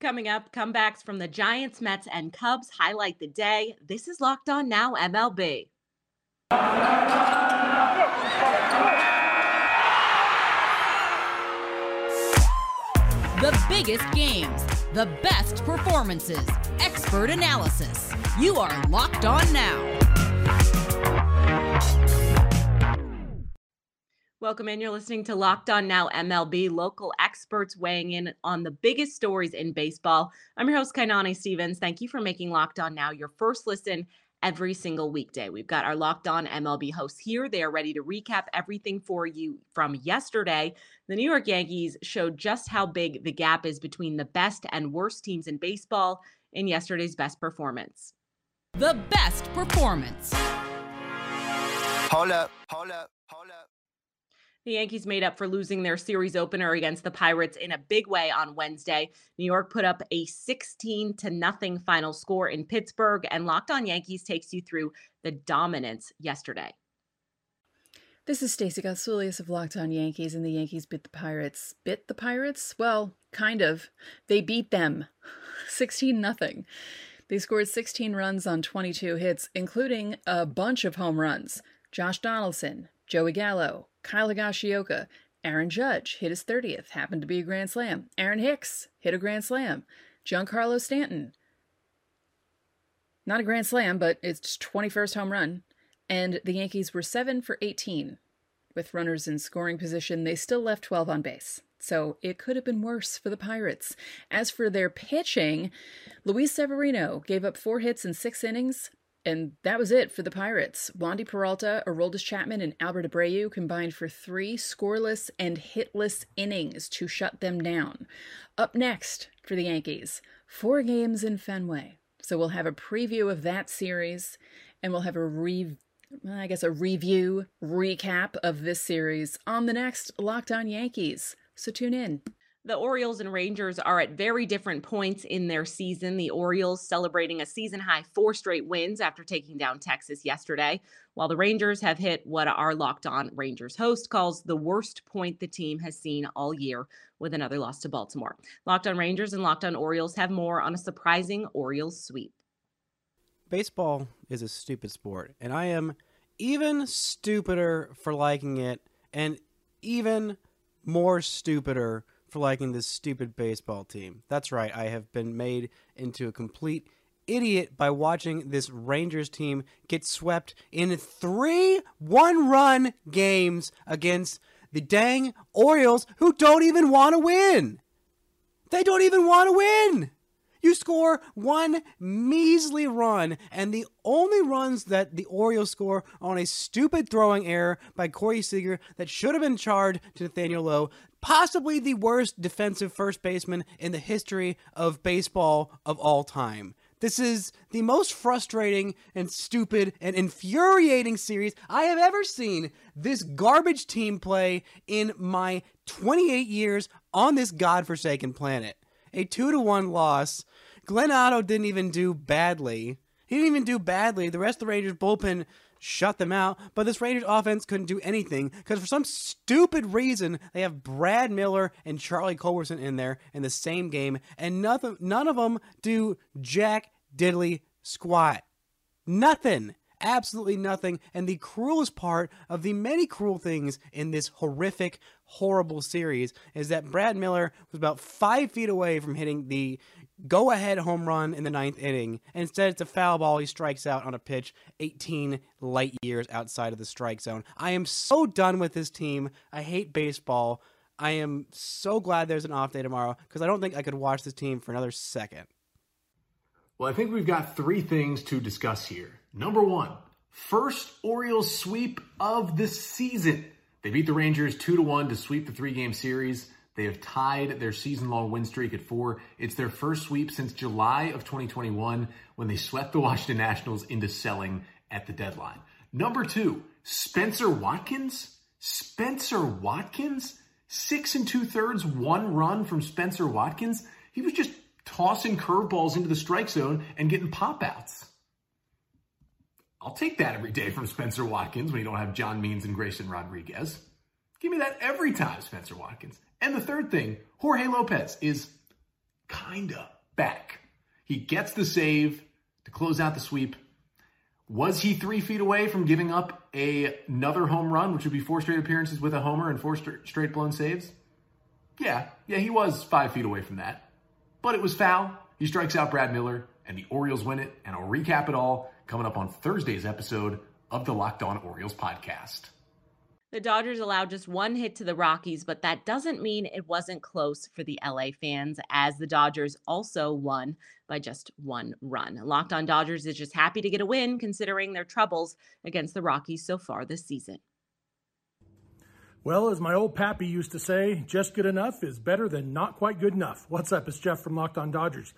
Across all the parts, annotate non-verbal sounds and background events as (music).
Coming up, comebacks from the Giants, Mets, and Cubs highlight the day. This is Locked On Now MLB. The biggest games, the best performances, expert analysis. You are Locked On Now. Welcome in. You're listening to Locked On Now MLB, local experts weighing in on the biggest stories in baseball. I'm your host, Kainani Stevens. Thank you for making Locked On Now your first listen every single weekday. We've got our Locked On MLB hosts here. They are ready to recap everything for you from yesterday. The New York Yankees showed just how big the gap is between the best and worst teams in baseball in yesterday's best performance. The best performance. Hold up, hold up, hold up. The Yankees made up for losing their series opener against the Pirates in a big way on Wednesday. New York put up a 16 to nothing final score in Pittsburgh, and Locked On Yankees takes you through the dominance yesterday. This is Stacey Gotsulias of Locked On Yankees, and the Yankees bit the Pirates. Bit the Pirates? Well, kind of. They beat them (laughs) 16 nothing. They scored 16 runs on 22 hits, including a bunch of home runs. Josh Donaldson, Joey Gallo, Kyle Higashioka, Aaron Judge hit his 30th, happened to be a grand slam. Aaron Hicks hit a grand slam. Giancarlo Stanton, not a grand slam, but it's 21st home run. And the Yankees were 7 for 18. With runners in scoring position, they still left 12 on base. So it could have been worse for the Pirates. As for their pitching, Luis Severino gave up four hits in six innings, and that was it for the Pirates. Wandy Peralta, Aroldis Chapman, and Albert Abreu combined for three scoreless and hitless innings to shut them down. Up next for the Yankees, four games in Fenway. So we'll have a preview of that series, and we'll have a re I guess a review, recap of this series on the next Locked On Yankees. So tune in. The Orioles and Rangers are at very different points in their season. The Orioles celebrating a season high four straight wins after taking down Texas yesterday, while the Rangers have hit what our Locked On Rangers host calls the worst point the team has seen all year with another loss to Baltimore. Locked On Rangers and Locked On Orioles have more on a surprising Orioles sweep. Baseball is a stupid sport, and I am even stupider for liking it, and even more stupider for liking this stupid baseball team. That's right, I have been made into a complete idiot by watching this Rangers team get swept in three one run games against the dang Orioles who don't even want to win. They don't even want to win. You score one measly run, and the only runs that the Orioles score on a stupid throwing error by Corey Seager that should have been charged to Nathaniel Lowe, possibly the worst defensive first baseman in the history of baseball of all time. This is the most frustrating and stupid and infuriating series I have ever seen this garbage team play in my 28 years on this godforsaken planet a two to one loss. Glenn Otto didn't even do badly. He didn't even do badly. The rest of the Rangers bullpen shut them out, but this Rangers offense couldn't do anything because for some stupid reason they have Brad Miller and Charlie Culberson in there in the same game, and nothing, none of them do jack diddly squat. Nothing absolutely nothing. And the cruelest part of the many cruel things in this horrific, horrible series is that Brad Miller was about five feet away from hitting the go ahead home run in the ninth inning. Instead, it's a foul ball. He strikes out on a pitch 18 light years outside of the strike zone. I am so done with this team. I hate baseball. I am so glad there's an off day tomorrow because I don't think I could watch this team for another second. Well, I think we've got three things to discuss here. Number one, first Orioles sweep of the season. They beat the Rangers 2 to 1 to sweep the three game series. They have tied their season long win streak at four. It's their first sweep since July of 2021 when they swept the Washington Nationals into selling at the deadline. Number two, Spencer Watkins. Spencer Watkins? Six and two thirds, one run from Spencer Watkins. He was just tossing curveballs into the strike zone and getting pop outs. I'll take that every day from Spencer Watkins when you don't have John Means and Grayson Rodriguez. Give me that every time, Spencer Watkins. And the third thing, Jorge Lopez is kinda back. He gets the save to close out the sweep. Was he three feet away from giving up a, another home run, which would be four straight appearances with a homer and four straight blown saves? Yeah, yeah, he was five feet away from that. But it was foul. He strikes out Brad Miller, and the Orioles win it. And I'll recap it all coming up on Thursday's episode of the Locked On Orioles podcast. The Dodgers allowed just one hit to the Rockies, but that doesn't mean it wasn't close for the LA fans, as the Dodgers also won by just one run. Locked on Dodgers is just happy to get a win considering their troubles against the Rockies so far this season. Well, as my old pappy used to say, just good enough is better than not quite good enough. What's up? It's Jeff from Locked on Dodgers.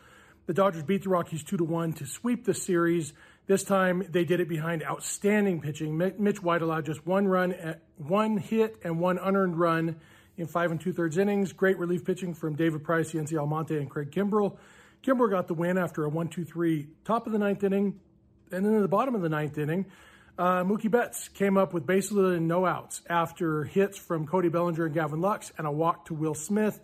The Dodgers beat the Rockies 2 to 1 to sweep the series this time they did it behind outstanding pitching. Mitch White allowed just one run, at one hit, and one unearned run in five and two thirds innings. Great relief pitching from David Price, Yency Almonte, and Craig Kimbrel. Kimbrel got the win after a one-two-three top of the ninth inning, and then in the bottom of the ninth inning, uh, Mookie Betts came up with and no outs after hits from Cody Bellinger and Gavin Lux and a walk to Will Smith.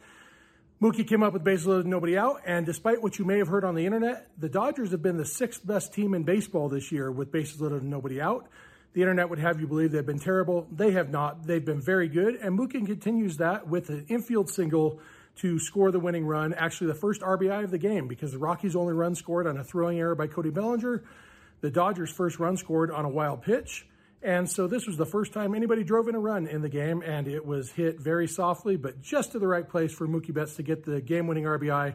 Mookie came up with bases loaded, nobody out. And despite what you may have heard on the internet, the Dodgers have been the sixth best team in baseball this year with bases loaded and nobody out. The internet would have you believe they've been terrible. They have not. They've been very good. And Mookie continues that with an infield single to score the winning run. Actually, the first RBI of the game because the Rockies' only run scored on a throwing error by Cody Bellinger. The Dodgers' first run scored on a wild pitch. And so this was the first time anybody drove in a run in the game, and it was hit very softly, but just to the right place for Mookie Betts to get the game-winning RBI.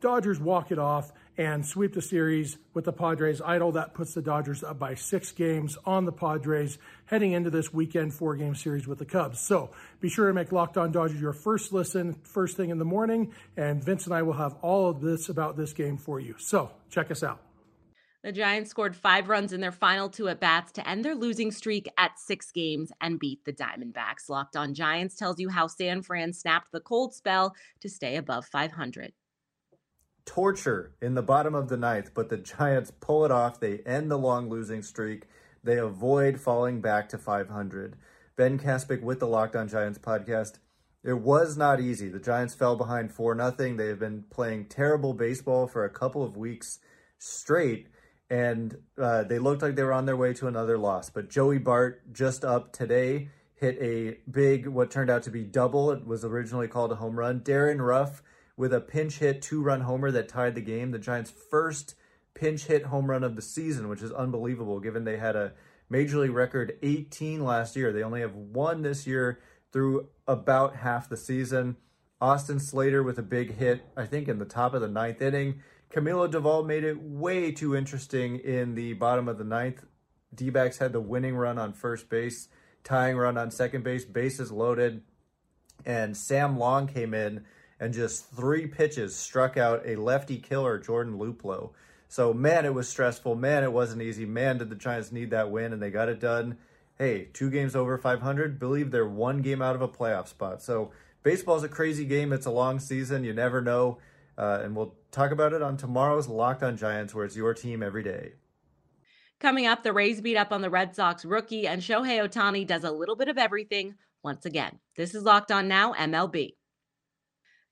Dodgers walk it off and sweep the series with the Padres idle. That puts the Dodgers up by six games on the Padres heading into this weekend four game series with the Cubs. So be sure to make Locked On Dodgers your first listen first thing in the morning. And Vince and I will have all of this about this game for you. So check us out. The Giants scored five runs in their final two at bats to end their losing streak at six games and beat the Diamondbacks. Locked on Giants tells you how San Fran snapped the cold spell to stay above 500. Torture in the bottom of the ninth, but the Giants pull it off. They end the long losing streak. They avoid falling back to 500. Ben Caspick with the Locked On Giants podcast. It was not easy. The Giants fell behind 4 0. They have been playing terrible baseball for a couple of weeks straight and uh, they looked like they were on their way to another loss. But Joey Bart, just up today, hit a big, what turned out to be double. It was originally called a home run. Darin Ruf with a pinch hit two run homer that tied the game. The Giants' first pinch hit home run of the season, which is unbelievable given they had a major league record 18 last year. They only have one this year through about half the season. Austin Slater with a big hit, I think, in the top of the ninth inning. Camilo Doval made it way too interesting in the bottom of the ninth. D backs had the winning run on first base, tying run on second base, bases loaded. And Sam Long came in and just three pitches struck out a lefty killer, Jordan Luplow. So, man, it was stressful. Man, it wasn't easy. Man, did the Giants need that win, and they got it done. Hey, two games over 500. Believe they're one game out of a playoff spot. So, baseball's a crazy game. It's a long season. You never know. Uh, and we'll talk about it on tomorrow's Locked on Giants, where it's your team every day. Coming up, the Rays beat up on the Red Sox rookie, and Shohei Ohtani does a little bit of everything once again. This is Locked On Now, MLB.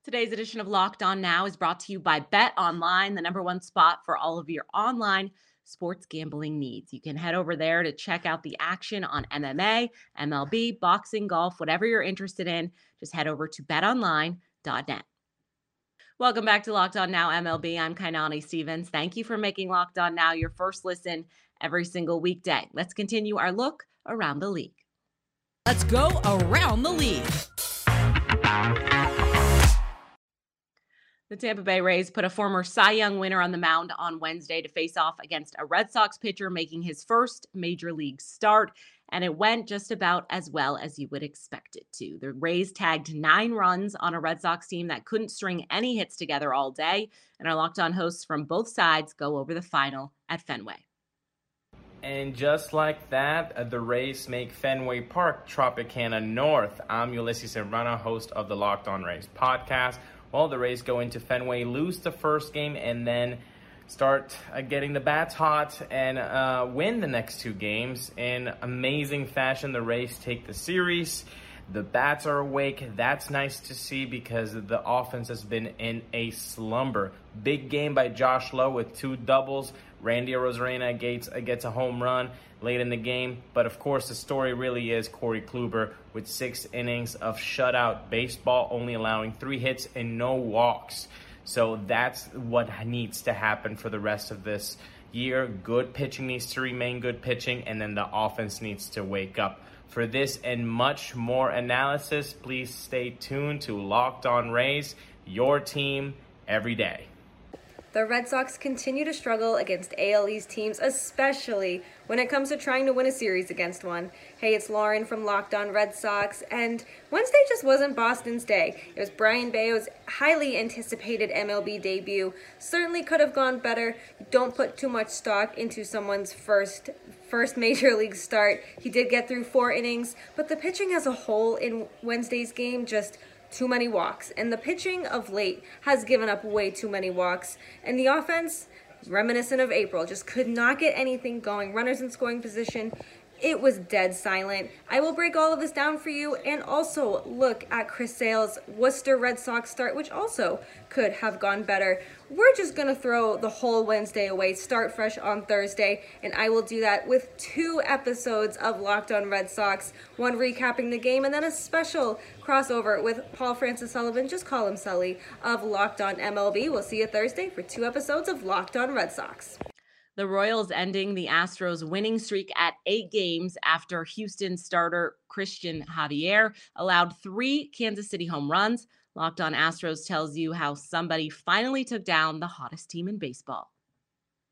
Today's edition of Locked On Now is brought to you by Bet Online, the number one spot for all of your online sports gambling needs. You can head over there to check out the action on MMA, MLB, boxing, golf, whatever you're interested in. Just head over to betonline.net. Welcome back to Locked On Now MLB. I'm Kainani Stevens. Thank you for making Locked On Now your first listen every single weekday. Let's continue our look around the league. Let's go around the league. The Tampa Bay Rays put a former Cy Young winner on the mound on Wednesday to face off against a Red Sox pitcher making his first major league start and it went just about as well as you would expect it to. The Rays tagged nine runs on a Red Sox team that couldn't string any hits together all day, and our locked on hosts from both sides go over the final at Fenway. And just like that, uh, the Rays make Fenway Park Tropicana North. I'm Ulysses Serrano, host of the Locked On Rays podcast. Well, the Rays go into Fenway, lose the first game, and then start uh, getting the bats hot and uh, win the next two games in amazing fashion. The Rays take the series. The bats are awake. That's nice to see because the offense has been in a slumber. Big game by Josh Lowe with two doubles. Randy Arozarena gets, gets a home run late in the game. But of course, the story really is Corey Kluber with six innings of shutout baseball, only allowing three hits and no walks. So that's what needs to happen for the rest of this year. Good pitching needs to remain good pitching, and then the offense needs to wake up. For this and much more analysis, please stay tuned to Locked On Rays, your team every day. The Red Sox continue to struggle against AL East teams, especially when it comes to trying to win a series against one. Hey, it's Lauren from Locked On Red Sox, and Wednesday just wasn't Boston's day. It was Brayan Bello's highly anticipated MLB debut. Certainly could have gone better. Don't put too much stock into someone's first first major (laughs) league start. He did get through four innings, but the pitching as a whole in Wednesday's game just too many walks. And the pitching of late has given up way too many walks. And the offense, reminiscent of April, just could not get anything going. Runners in scoring position it was dead silent. I will break all of this down for you and also look at Chris Sale's Worcester Red Sox start, which also could have gone better. We're just to throw the whole Wednesday away, start fresh on Thursday, and I will do that with two episodes of Locked on Red Sox, one recapping the game, and then a special crossover with Paul Francis Sullivan, just call him Sully, of Locked on MLB. We'll see you Thursday for two episodes of Locked on Red Sox. The Royals ending the Astros winning streak at eight games after Houston starter Cristian Javier allowed three Kansas City home runs. Locked on Astros tells you how somebody finally took down the hottest team in baseball.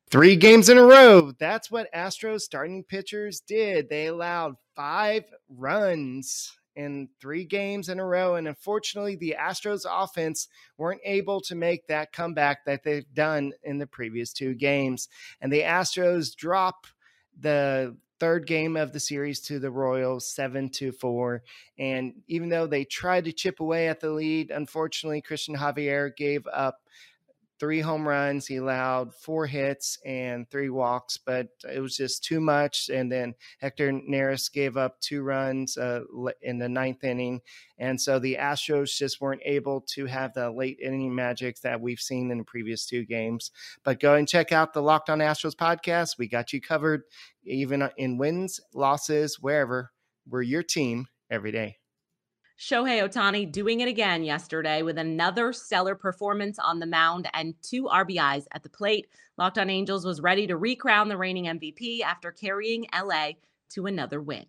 Three games in a row. That's what Astros starting pitchers did. They allowed five runs in three games in a row. And unfortunately, the Astros offense weren't able to make that comeback that they've done in the previous two games. And the Astros drop the third game of the series to the Royals, seven to four. And even though they tried to chip away at the lead, unfortunately, Cristian Javier gave up three home runs. He allowed four hits and three walks, but it was just too much. And then Hector Neris gave up two runs uh, in the ninth inning. And so the Astros just weren't able to have the late inning magic that we've seen in the previous two games. But go and check out the Locked on Astros podcast. We got you covered, even in wins, losses, wherever. We're your team every day. Shohei Ohtani doing it again yesterday with another stellar performance on the mound and two RBIs at the plate. Locked on Angels was ready to recrown the reigning MVP after carrying LA to another win.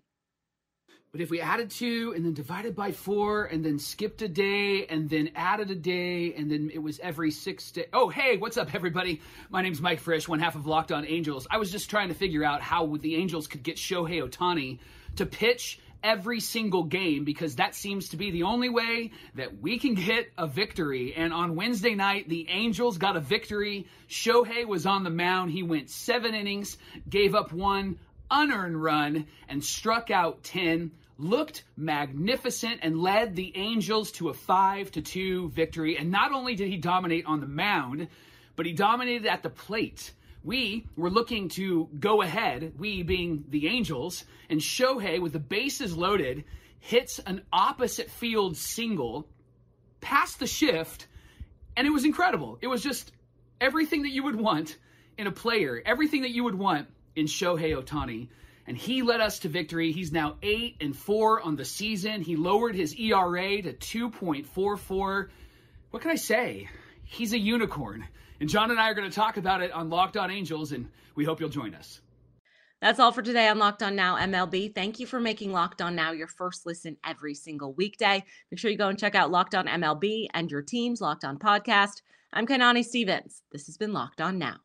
But if we added two and then divided by four and then skipped a day and then added a day and then it was every six day. Oh, hey, what's up, everybody? My name's Mike Frisch, one half of Locked On Angels. I was just trying to figure out how the Angels could get Shohei Ohtani to pitch every single game because that seems to be the only way that we can get a victory. And on Wednesday night, the Angels got a victory. Shohei was on the mound. He went seven innings, gave up one unearned run, and struck out 10. Looked magnificent and led the Angels to a 5 to 2 victory. And not only did he dominate on the mound, but he dominated at the plate. We were looking to go ahead, we being the Angels, and Shohei, with the bases loaded, hits an opposite field single past the shift, and it was incredible. It was just everything that you would want in a player, everything that you would want in Shohei Ohtani. And he led us to victory. He's now 8 and 4 on the season. He lowered his ERA to 2.44. What can I say? He's a unicorn. And John and I are going to talk about it on Locked On Angels, and we hope you'll join us. That's all for today on Locked On Now MLB. Thank you for making Locked On Now your first listen every single weekday. Make sure you go and check out Locked On MLB and your team's Locked On podcast. I'm Kainani Stevens. This has been Locked On Now.